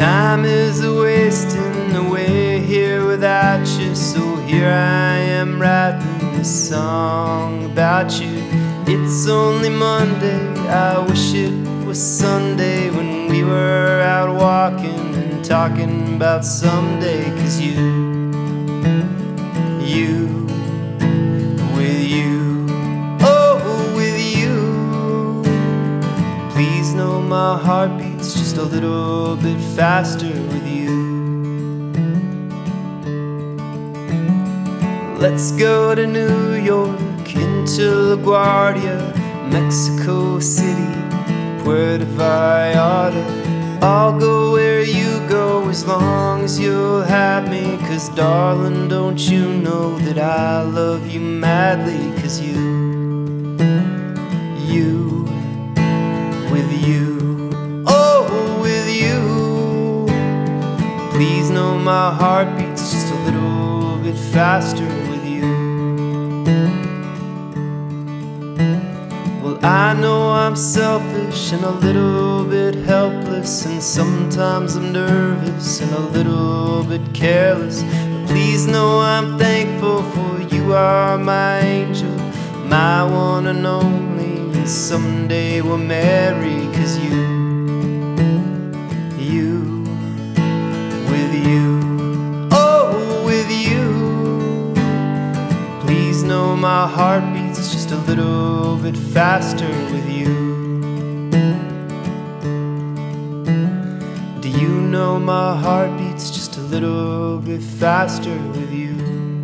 Time is a wasting away here without you, so here I am writing this song about you. It's only Monday, I wish it was Sunday when we were out walking and talking about someday, cause you. Please know my heart beats just a little bit faster with you. Let's go to New York, into LaGuardia, Mexico City, Puerto Vallarta. I'll go where you go as long as you'll have me. Cause, darling, don't you know that I love you madly? Cause you, you, my heart beats just a little bit faster with you. Well, I know I'm selfish and a little bit helpless, and sometimes I'm nervous and a little bit careless. But please know I'm thankful for you are my angel, my one and only, and someday we'll marry, Please know my heart beats just a little bit faster with you. Do you know my heart beats just a little bit faster with you?